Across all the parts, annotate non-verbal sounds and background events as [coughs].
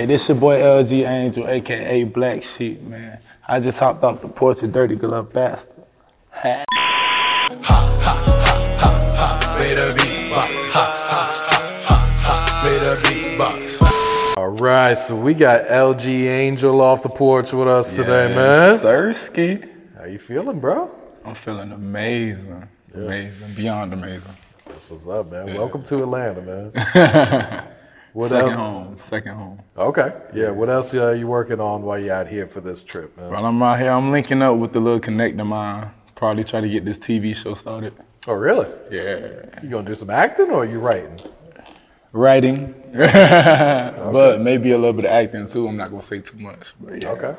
Hey, this your boy LG Angel, aka Black Sheep, man. I just hopped off the porch of Dirty Glove Bastard. Better beatbox. Ha, ha, ha, ha, ha. Better beatbox. All right, so we got LG Angel off the porch with us today, man. Thirsty. How you feeling, bro? I'm feeling amazing. Amazing. Beyond amazing. That's what's up, man. Welcome to Atlanta, man. [laughs] What second else? home. Second home. Okay, yeah. What else are you working on while you're out here for this trip, man? While I'm out here, I'm linking up with the little connect of mine. Probably try to get this TV show started. Oh, really? Yeah. You gonna do some acting or are you writing? Writing. [laughs] But maybe a little bit of acting too. I'm not gonna say too much. But yeah. Okay.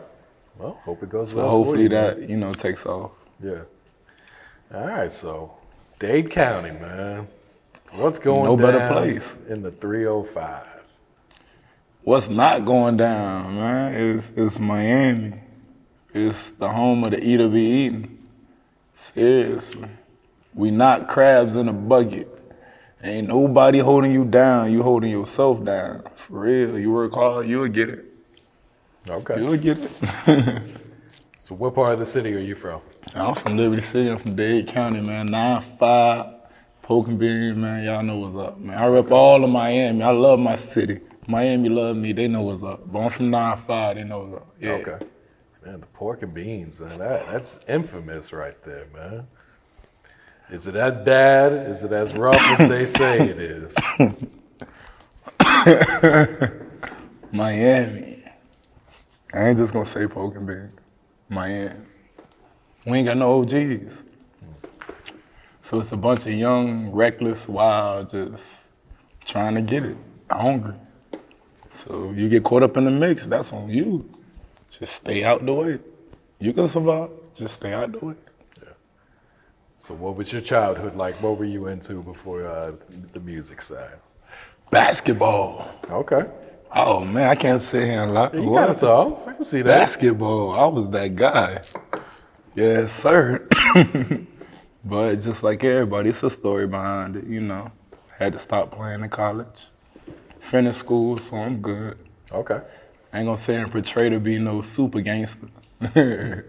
Well, hope it goes So well. for hopefully you, man. that, you know, takes off. Yeah. All right, so Dade County, man. What's going on? No better place. in the 305? What's not going down, man, is is Miami. It's the home of the eater be eaten. Seriously. We not crabs in a bucket. Ain't nobody holding you down. You holding yourself down. For real. You work hard, you'll get it. Okay. You'll get it. [laughs] So, what part of the city are you from? I'm from Liberty City. I'm from Dade County, man. 9-5, Poke and Bean, man. Y'all know what's up, man. I rep all of Miami. I love my city. Miami love me. They know what's up. But I'm from 9-5. They know what's up. Yeah. Okay. Man, the pork and beans, man. That, that's infamous right there, man. Is it as bad? Is it as rough as they say it is? [laughs] Miami. I ain't just gonna say Poke and Bean. Miami. We ain't got no OGs. So it's a bunch of young, reckless, wild, just trying to get it, hungry. So you get caught up in the mix, that's on you. Just stay out the way. You can survive, just stay out the way. So, what was your childhood like? What were you into before uh, the music side? Basketball. Okay. Oh man, I can't sit here and lie. You kind of tall. I can see that. Basketball, I was that guy. Yes, sir. [coughs] but just like everybody, it's a story behind it, you know. Had to stop playing in college. Finished school, so I'm good. Okay. I ain't gonna say and portray to be no super gangster. [laughs]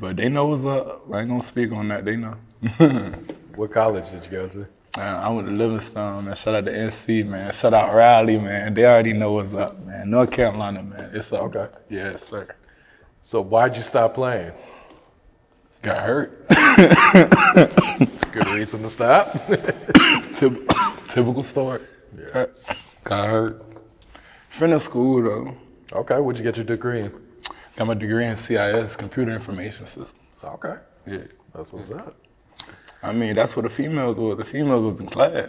but they know what's up. I ain't gonna speak on that, they know. [laughs] What college did you go to? Uh, I went to Livingstone, man. Shout out to NC, man. Shout out Raleigh, man. They already know what's up, man. North Carolina, man. It's up. Okay. Yes, sir. So, why'd you stop playing? Got hurt. It's a good reason to stop. Typ- typical story. Got, got hurt. Finished school though. okay. What'd you get your degree in? Got my degree in CIS, Computer Information Systems. Okay. Yeah. That's what's up. I mean, that's what the females was. The females was in class.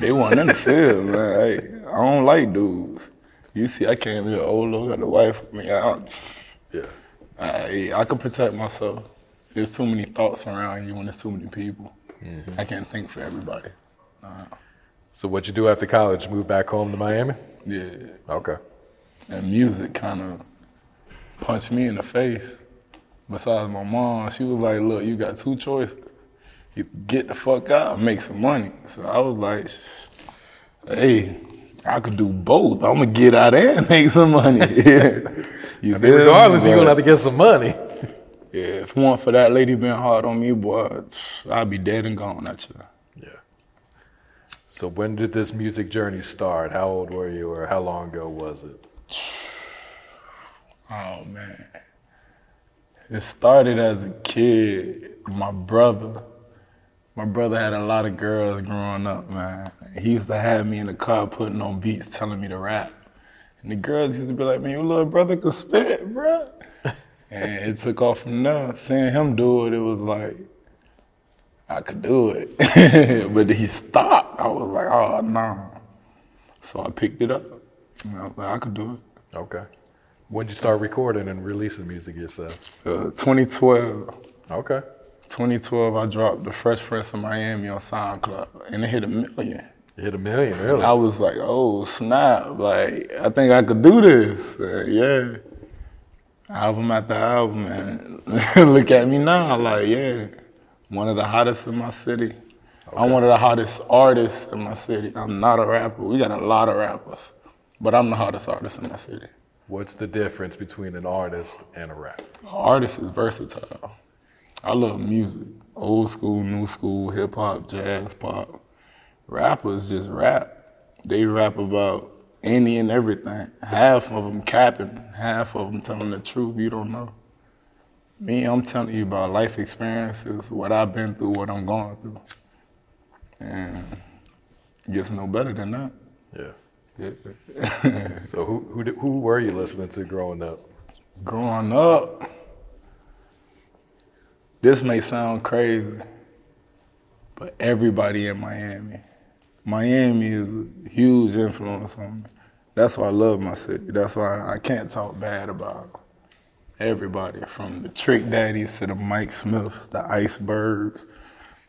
They weren't in the field, man. Hey, I don't like dudes. You see, I came here older, got a wife. I mean, I, Yeah. I, I can protect myself. There's too many thoughts around you when there's too many people. Mm-hmm. I can't think for everybody. Uh-huh. So, what'd you do after college? Move back home to Miami? Yeah. Okay. And music kind of punched me in the face. Besides my mom, she was like, look, you got two choices. You get the fuck out and make some money. So I was like, hey, I could do both. I'm gonna get out and [laughs] make some money. [laughs] you? [laughs] Regardless, you're gonna have to get some money. Yeah, if it weren't for that lady being hard on me, boy, I'd be dead and gone at you. Yeah. So when did this music journey start? How old were you, or how long ago was it? [sighs] Oh man. It started as a kid. My brother, my brother had a lot of girls growing up, man. He used to have me in the car putting on beats, telling me to rap. And the girls used to be like, man, your little brother can spit, bruh. And it took off from there. Seeing him do it, it was like, I could do it. [laughs] but he stopped. I was like, oh, no. So I picked it up. And I was like, I could do it. Okay. When did you start recording and releasing music yourself? Uh, 2012. Okay. 2012, I dropped the Fresh Prince of Miami on SoundCloud, and it hit a million. You hit a million, really? I was like, oh snap! Like I think I could do this. Uh, yeah. Album after album, man. [laughs] Look at me now, like yeah, one of the hottest in my city. I'm one of the hottest artists in my city. I'm not a rapper. We got a lot of rappers, but I'm the hottest artist in my city. What's the difference between an artist and a rapper? Artist is versatile. I love music, old school, new school, hip hop, jazz, pop. Rappers just rap. They rap about any and everything. Half of them capping, half of them telling the truth. You don't know. Me, I'm telling you about life experiences, what I've been through, what I'm going through, and gets no better than that. Yeah. Yeah. So who who who were you listening to growing up? Growing up, this may sound crazy, but everybody in Miami, Miami is a huge influence on me. That's why I love my city. That's why I can't talk bad about everybody, from the Trick Daddies to the Mike Smiths, the Icebergs,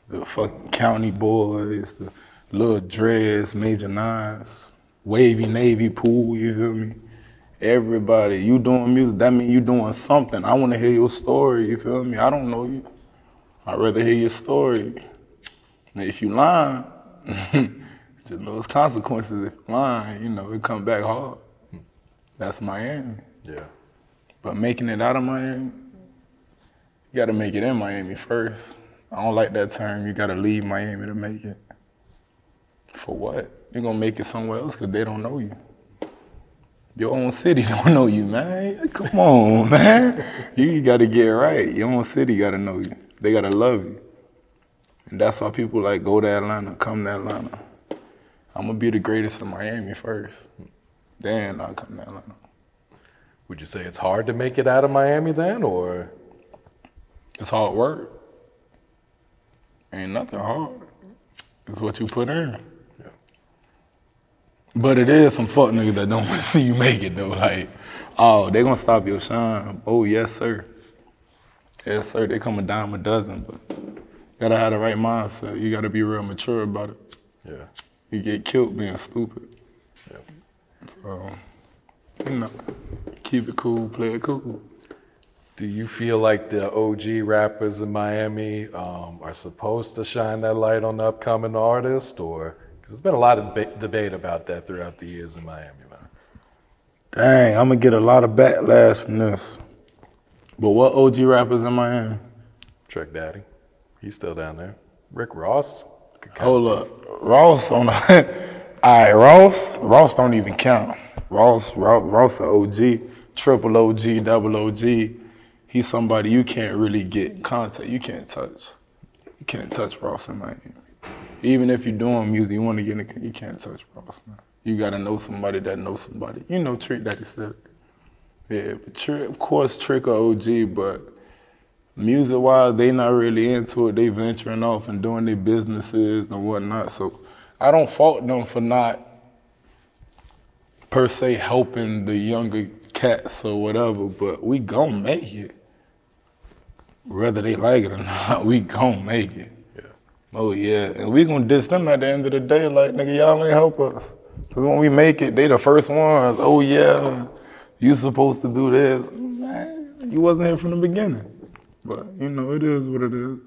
the fucking County Boys, the Little Dreads, Major Nines, Wavy Navy Pooh, you feel me? Everybody, you doing music, that means you doing something. I want to hear your story, you feel me? I don't know you. I'd rather hear your story. If you lying, [laughs] just it's consequences. If you lying, you know, it come back hard. That's Miami. Yeah. But making it out of Miami, you gotta make it in Miami first. I don't like that term, you gotta leave Miami to make it. For what? You're gonna make it somewhere else because they don't know you. Your own city [laughs] don't know you, man. Come on, [laughs] man. You gotta get right. Your own city gotta know you. They gotta love you. And that's why people like go to Atlanta, come to Atlanta. I'm gonna be the greatest in Miami first. Then I'll come to Atlanta. Would you say it's hard to make it out of Miami then, or It's hard work. Ain't nothing hard. It's what you put in. Yeah. But it is some fuck niggas that don't [laughs] want to see you make it though. Like, oh, they gonna stop your shine. Oh, yes, sir. Yes, sir. They come a dime a dozen, but you gotta have the right mindset. You gotta be real mature about it. yeah? You get killed being stupid. Yeah. So, you know, keep it cool, play it cool. Do you feel like the OG rappers in Miami um, are supposed to shine that light on the upcoming artist, or because there's been a lot of deba- debate about that throughout the years in Miami, man. Dang, I'm gonna get a lot of backlash from this. But what OG rappers in Miami? Trick Daddy, he's still down there. Rick Ross. Hold up, Ross on the. [laughs] All right, Ross. Ross don't even count. Ross, Ross, Ross a OG, triple OG, double OG. He's somebody you can't really get contact. You can't touch. You can't touch Ross in Miami. Even if you're doing music, you want to get in, you can't touch Ross, man. You gotta know somebody that knows somebody. You know Trick Daddy said. Yeah, but Trick, of course, Trick a OG, but music wise, they not really into it. They venturing off and doing their businesses and whatnot. So I don't fault them for not per se helping the younger cats or whatever, but we gon' make it. Whether they like it or [laughs] not, we gon' make it. Yeah. Oh yeah, and we gonna diss them at the end of the day, like nigga, y'all ain't help us. Cause when we make it, they the first ones. Oh yeah, you supposed to do this. Man, you wasn't here from the beginning. But you know, it is what it is.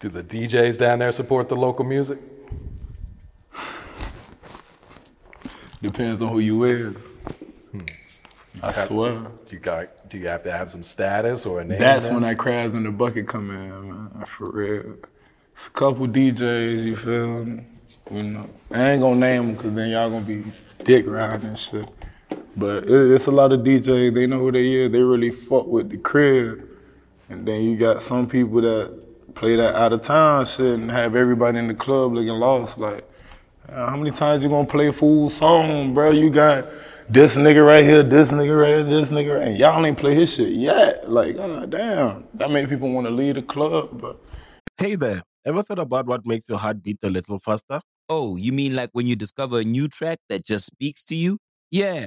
Do the DJs down there support the local music? Depends on who you is. Hmm. I have- swear. You got do you have to have some status or a name? That's now? when that crabs in the bucket come in, man. For real. It's a couple DJs, you feel me? You know, I ain't gonna name them because then y'all gonna be dick riding and shit. But it, it's a lot of DJs. They know who they is. They really fuck with the crib. And then you got some people that play that out of town shit and have everybody in the club looking lost. Like, uh, how many times you gonna play fool song, bro? You got this nigga right here, this nigga right here, this nigga right, and y'all ain't play his shit yet. Like, god damn, that made people want to leave the club. But Hey there, ever thought about what makes your heart beat a little faster? Oh, you mean like when you discover a new track that just speaks to you? Yeah,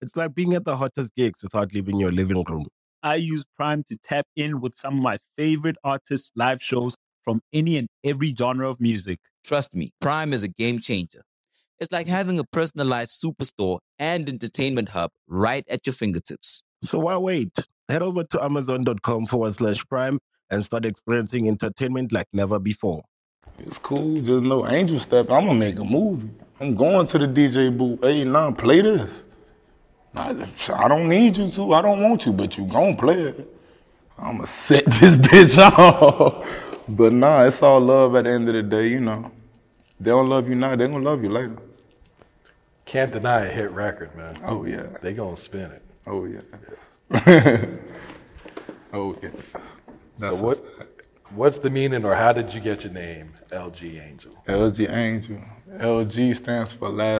It's like being at the hottest gigs without leaving your living room. I use Prime to tap in with some of my favorite artists' live shows from any and every genre of music. Trust me, Prime is a game changer. It's like mm. having a personalized superstore and entertainment hub right at your fingertips. So why wait? Head over to amazon.com forward slash prime and start experiencing entertainment like never before. it's cool. Just no Angel Step, I'm gonna make a movie. I'm going to the DJ booth. Hey, nah, play this. I don't need you to. I don't want you, but you gon' play it. I'm gonna set [laughs] this bitch off. But nah, it's all love at the end of the day, you know. They don't love you now, they gonna love you later. Can't deny a hit record, man. Oh yeah. They gonna spin it. Oh yeah. [laughs] oh yeah. so what? What's the meaning, or how did you get your name, LG Angel? LG Angel. LG stands for last.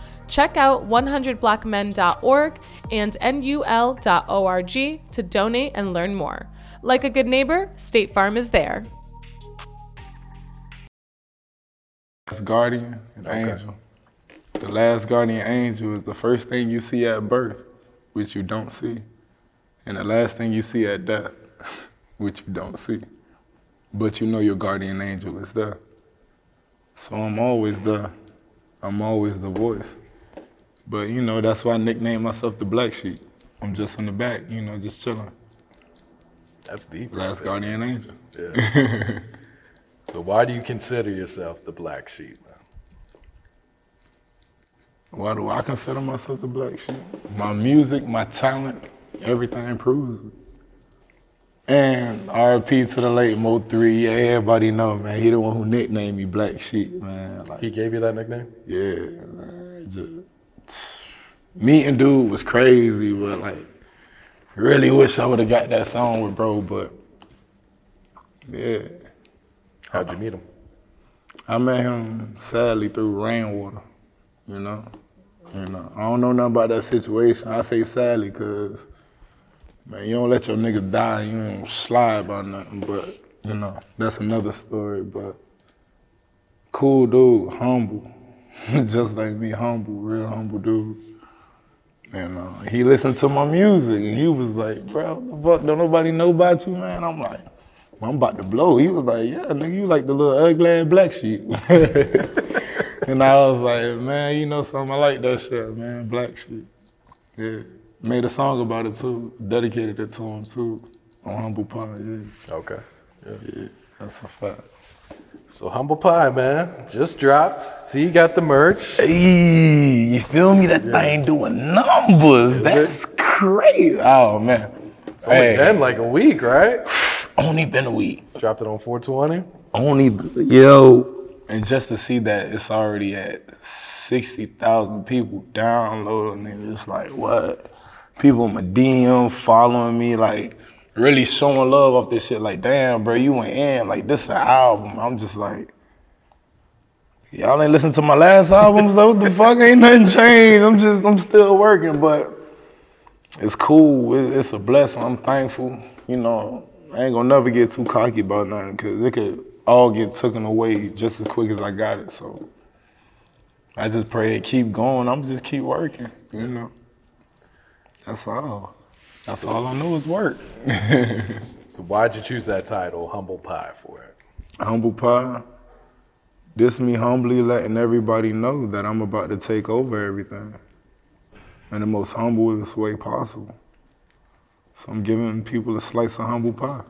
Check out 100blackmen.org and nul.org to donate and learn more. Like a good neighbor, State Farm is there. Last guardian and angel. The last guardian angel is the first thing you see at birth, which you don't see. And the last thing you see at death, [laughs] which you don't see. But you know your guardian angel is there. So I'm always there. I'm always the voice. But you know, that's why I nicknamed myself the Black Sheep. I'm just in the back, you know, just chilling. That's deep. Last guardian angel. Yeah. [laughs] so why do you consider yourself the black sheep? Why do I consider myself the black sheep? My music, my talent, everything proves it. And RP to the late Mo 3, yeah, everybody know, man. He the one who nicknamed me Black Sheep, man. Like, He gave you that nickname? yeah, man. Just, meeting dude was crazy, but like, really wish I would have got that song with bro, but yeah. How'd you meet him? I met him sadly through rainwater, you know. You uh, know, I don't know nothing about that situation. I say sadly because, man, you don't let your niggas die. You don't slide by nothing. But you know, that's another story. But cool dude, humble, [laughs] just like me, humble, real humble dude. And know, he listened to my music and he was like, bro, what the fuck, don't nobody know about you, man? I'm like, I'm about to blow. He was like, yeah, nigga, you like the little ugly black sheep. [laughs] and I was like, man, you know something? I like that shit, man, black sheep. Yeah. Made a song about it too, dedicated it to him too, on Humble Pie, yeah. Okay. Yeah. Yeah, that's a fact. So Humble Pie, man, just dropped. See, you got the merch. Hey, you feel me? That thing doing numbers. That's crazy. Oh, man. It's only been like a week, right? Only been a week. Dropped it on 420. Only, yo. And just to see that it's already at 60,000 people downloading it, it's like, what? People in my DM following me, like, really showing love off this shit. Like, damn, bro, you went in. Like, this is an album. I'm just like, Y'all ain't listen to my last album, so What the fuck ain't nothing changed. I'm just I'm still working, but it's cool. It- It's a blessing. I'm thankful. You know, I ain't gonna never get too cocky about nothing because it could all get taken away just as quick as I got it. So I just pray it keep going. I'm just keep working. You know, that's all. That's all I know is work. [laughs] So why'd you choose that title, Humble Pie, for it? Humble pie. This me humbly letting everybody know that I'm about to take over everything in the most humblest way possible. So I'm giving people a slice of humble pie.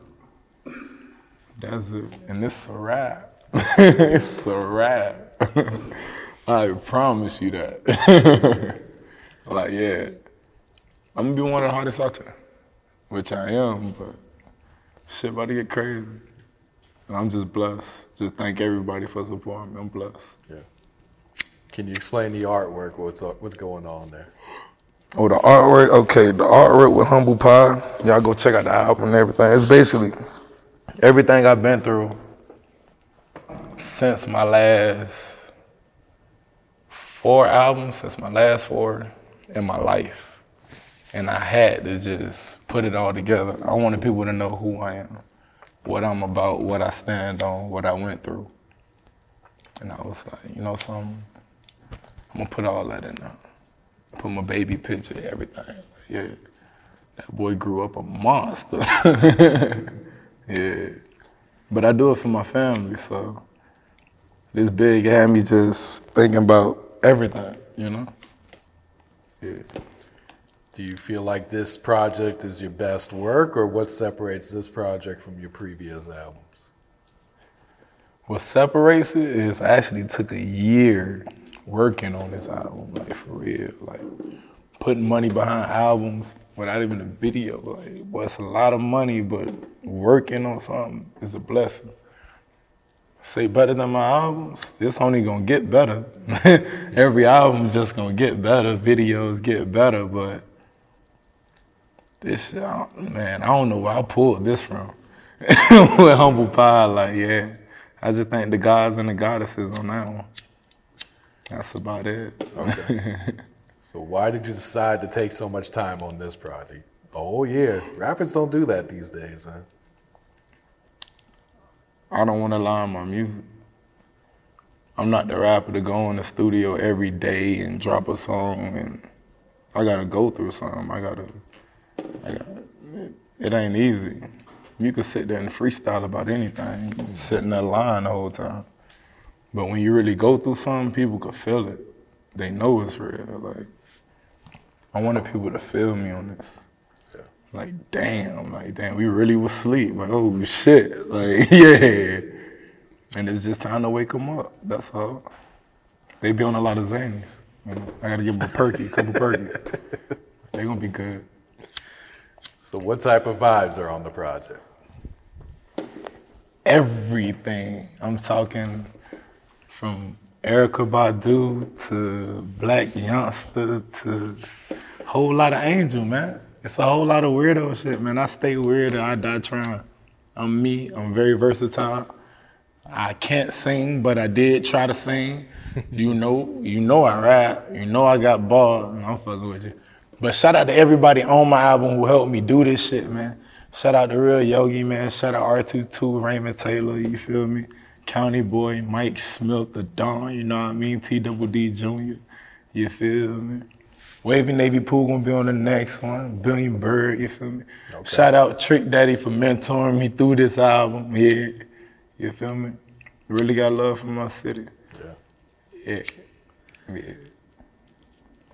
That's it. And it's a wrap. [laughs] it's a wrap. [laughs] I promise you that. like, yeah. I'm gonna be one of the hottest out there, which I am, but shit about to get crazy. And I'm just blessed. Just thank everybody for supporting me. I'm blessed. Yeah. Can you explain the artwork? What's up, what's going on there? Oh, the artwork. Okay, the artwork with Humble Pie. Y'all go check out the album and everything. It's basically everything I've been through since my last four albums, since my last four in my life. And I had to just put it all together. I wanted people to know who I am, what I'm about, what I stand on, what I went through. And I was like, you know something? I'm gonna put all that in there. Put my baby picture, everything. Yeah. That boy grew up a monster. [laughs] yeah. But I do it for my family, so this big had me just thinking about everything, you know? Yeah. Do you feel like this project is your best work, or what separates this project from your previous albums? What separates it is I actually took a year working on this album, like for real. Like putting money behind albums without even a video. Like, well, it's a lot of money, but working on something is a blessing. Say better than my albums, it's only gonna get better. [laughs] Every album just gonna get better, videos get better, but this I man, I don't know where I pulled this from. [laughs] With Humble Pie, like, yeah. I just thank the gods and the goddesses on that one. That's about it. Okay. [laughs] so why did you decide to take so much time on this project? Oh yeah, rappers don't do that these days, huh? I don't want to lie on my music. I'm not the rapper to go in the studio every day and drop a song, and I gotta go through something. I gotta, I. It, it ain't easy. You could sit there and freestyle about anything, sitting sit in that line the whole time. But when you really go through something, people could feel it. They know it's real. Like, I wanted people to feel me on this. Like, damn, like, damn, we really was asleep. Like, oh shit, like, [laughs] yeah. And it's just time to wake them up. That's all. They be on a lot of zanies. You know? I gotta give them a perky, a couple perky. [laughs] They gonna be good. So what type of vibes are on the project? Everything. I'm talking from Erykah Badu to Black Youngsta to a whole lot of Angel, man. It's a whole lot of weirdo shit, man. I stay weird or I die trying. I'm me. I'm very versatile. I can't sing, but I did try to sing. [laughs] you know, you know I rap. You know I got bars. I'm fucking with you. But shout out to everybody on my album who helped me do this shit, man. Shout out to Real Yogi, man. Shout out R22, Raymond Taylor, you feel me? County Boy, Mike Smith, the Don, you know what I mean? T Double D Jr., you feel me? Wavy Navy Pooh gonna be on the next one. Billion Bird, you feel me? Shout out Trick Daddy for mentoring me through this album. Yeah, you feel me? Really got love for my city. Yeah. Yeah. Yeah.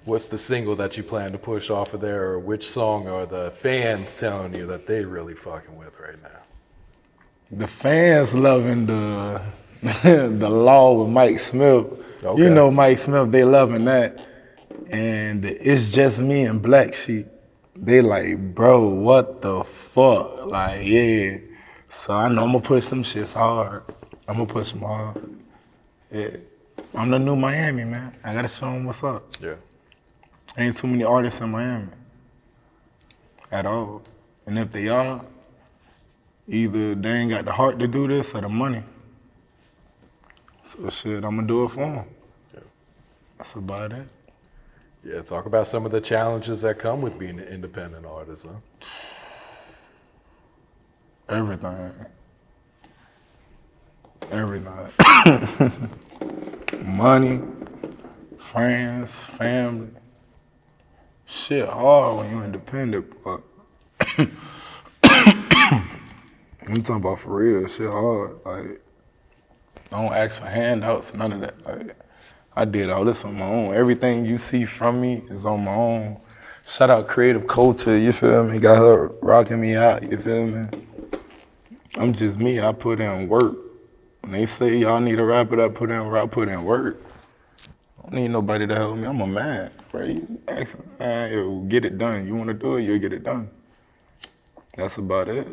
What's the single that you plan to push off of there, or which song are the fans telling you that they really fucking with right now? The fans loving the [laughs] the law with Mike Smith. Okay. You know Mike Smith, they loving that. And it's just me and Black Sheep. They like, bro, what the fuck? Like, yeah. So I know I'm gonna push some shits hard. I'm gonna push them hard. Yeah. I'm the new Miami, man. I gotta show them what's up. Yeah. Ain't too many artists in Miami at all. And if they are, either they ain't got the heart to do this or the money. So shit, I'm gonna do it for him. That's about it. Yeah, talk about some of the challenges that come with being an independent artist, huh? Everything. Everything. [coughs] Money, friends, family. Shit hard when you're independent, but [coughs] I'm talking about for real, shit hard. Like, don't ask for handouts, none of that. Like, I did all this on my own. Everything you see from me is on my own. Shout out creative culture, you feel me? Got her rocking me out, you feel me? I'm just me. I put in work. When they say y'all need to wrap it up, put in I put in work. I don't need nobody to help me. I'm a man, right? You ask man, yo, get it done. You want to do it, you'll get it done. That's about it.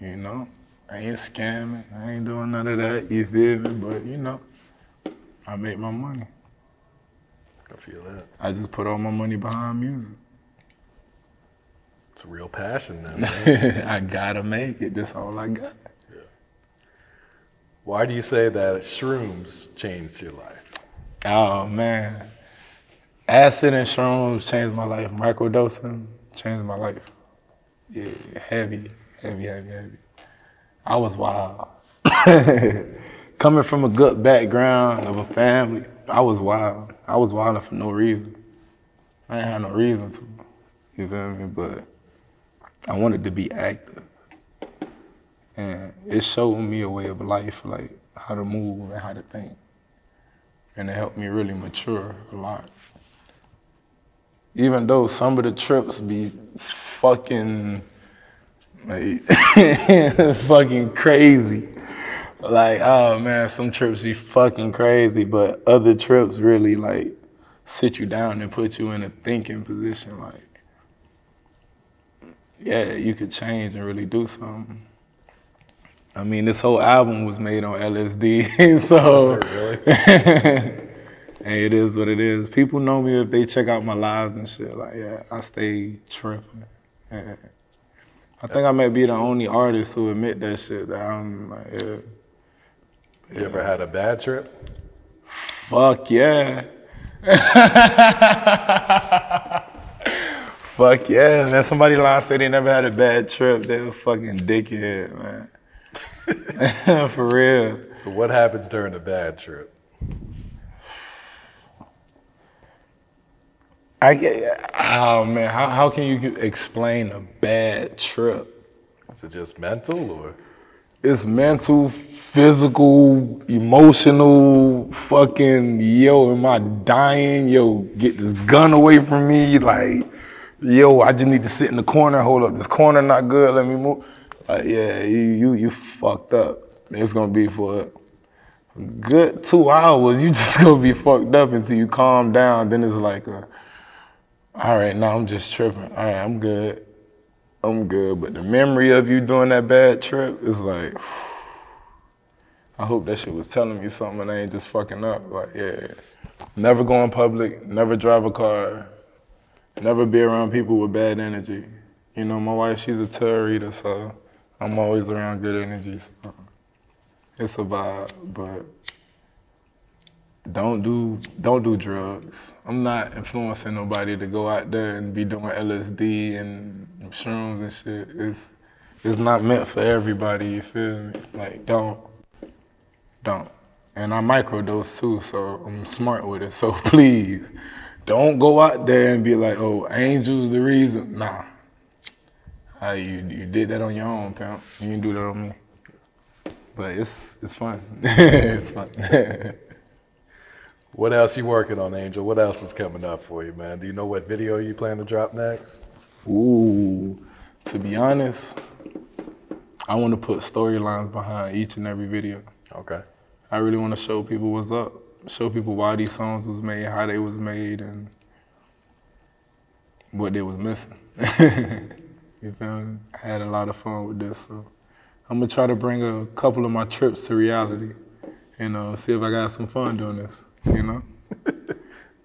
You know, I ain't scamming. I ain't doing none of that. You feel me? But you know, I make my money. I feel that. I just put all my money behind music. It's a real passion now. [laughs] man. I gotta make it. That's all I got. Yeah. Why do you say that shrooms changed your life? Oh man, acid and shrooms changed my life. Microdosing changed my life. Yeah, heavy, heavy, heavy, heavy. I was wild. [laughs] Coming from a good background of a family, I was wild. I was wild for no reason. I had no reason to. You feel me? But I wanted to be active. And it showed me a way of life, like how to move and how to think. And it helped me really mature a lot. Even though some of the trips be fucking like [laughs] fucking crazy. Like, oh man, some trips be fucking crazy, but other trips really like sit you down and put you in a thinking position like yeah, you could change and really do something. I mean, this whole album was made on LSD, [laughs] so oh, really? [laughs] hey, it is what it is. People know me if they check out my lives and shit. Like, yeah, I stay tripping. Yeah. I think I may be the only artist who admit that shit. That I'm like, yeah. You ever had a bad trip? Fuck yeah. [laughs] Fuck yeah, man. Somebody lie say they never had a bad trip. They're a fucking dickhead, man. [laughs] For real. So what happens during a bad trip? I get, oh man, how, how can you explain a bad trip? Is it just mental or? It's mental, physical, emotional, fucking, yo, am I dying? Yo, get this gun away from me. Like, yo, I just need to sit in the corner. Hold up, this corner not good. Let me move. Like, yeah, you you you fucked up. It's gonna be for a good two hours. [laughs] You just gonna be fucked up until you calm down. Then it's like, a, all right, now I'm just tripping. All right, I'm good. I'm good. But the memory of you doing that bad trip is like, [sighs] I hope that shit was telling me something and I ain't just fucking up. Like, yeah, never go in public, never drive a car, never be around people with bad energy. You know, my wife, she's a tarot reader, so I'm always around good energy. So uh-uh. it's a vibe, but don't do don't do drugs. I'm not influencing nobody to go out there and be doing LSD and shrooms and shit. It's it's not meant for everybody. You feel me? Like don't don't. And I microdose too, so I'm smart with it. So [laughs] please, don't go out there and be like, "Oh, angels the reason." Nah. You you did that on your own, pimp. You didn't do that on me. But it's it's fun. [laughs] it's fun. What else you working on, Angel? What else is coming up for you, man? Do you know what video you plan to drop next? Ooh, to be honest, I want to put storylines behind each and every video. Okay. I really want to show people what's up, show people why these songs was made, how they was made, and what they was missing. [laughs] you feel me? I had a lot of fun with this, so I'm gonna try to bring a couple of my trips to reality, and uh, see if I got some fun doing this. You know? [laughs]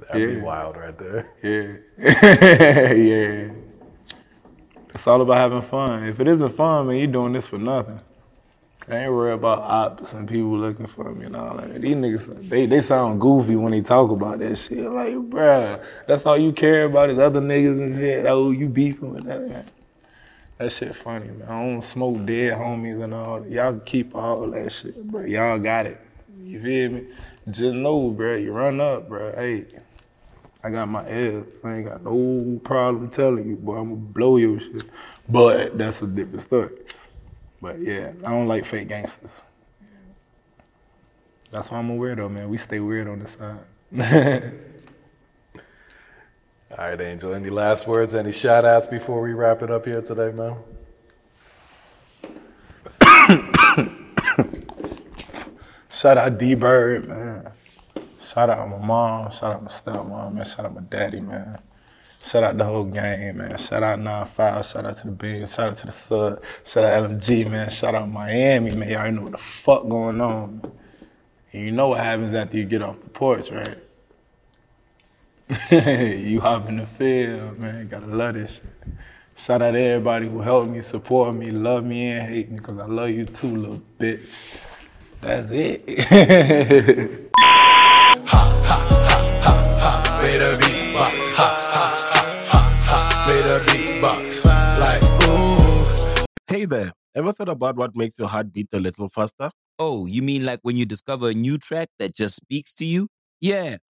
That'd be wild right there. Yeah. [laughs] yeah. It's all about having fun. If it isn't fun, man, you're doing this for nothing. I ain't worried about ops and people looking for me and all that. These niggas, they, they sound goofy when they talk about that shit. Like, bruh, that's all you care about is other niggas and shit. Oh, you beefing with that. Man. That shit funny, man. I don't smoke dead homies and all that. Y'all keep all that shit, bro. Y'all got it. You feel me? Just know, bro, you run up, bro. Hey, I got my L's. I ain't got no problem telling you, boy. I'm gonna blow your shit. But that's a different story. But yeah, I don't like fake gangsters. That's why I'm a weirdo, man. We stay weird on this side. [laughs] All right, Angel. Any last words? Any shout outs before we wrap it up here today, man? [coughs] Shout out D Bird, man. Shout out my mom. Shout out my stepmom, man. Shout out my daddy, man. Shout out the whole gang, man. Shout out 9-5. Shout out to the Big. Shout out to the Sud. Shout out LMG, man. Shout out Miami, man. Y'all know what the fuck going on. And you know what happens after you get off the porch, right? [laughs] you hop in the field, man. Gotta love this shit. Shout out to everybody who helped me, support me, love me, and hate me, because I love you too, little bitch. That's it. Made a beatbox, ha ha ha ha ha. Made a beatbox, like ooh. Hey there, ever thought about what makes your heart beat a little faster? Oh, you mean like when you discover a new track that just speaks to you? Yeah,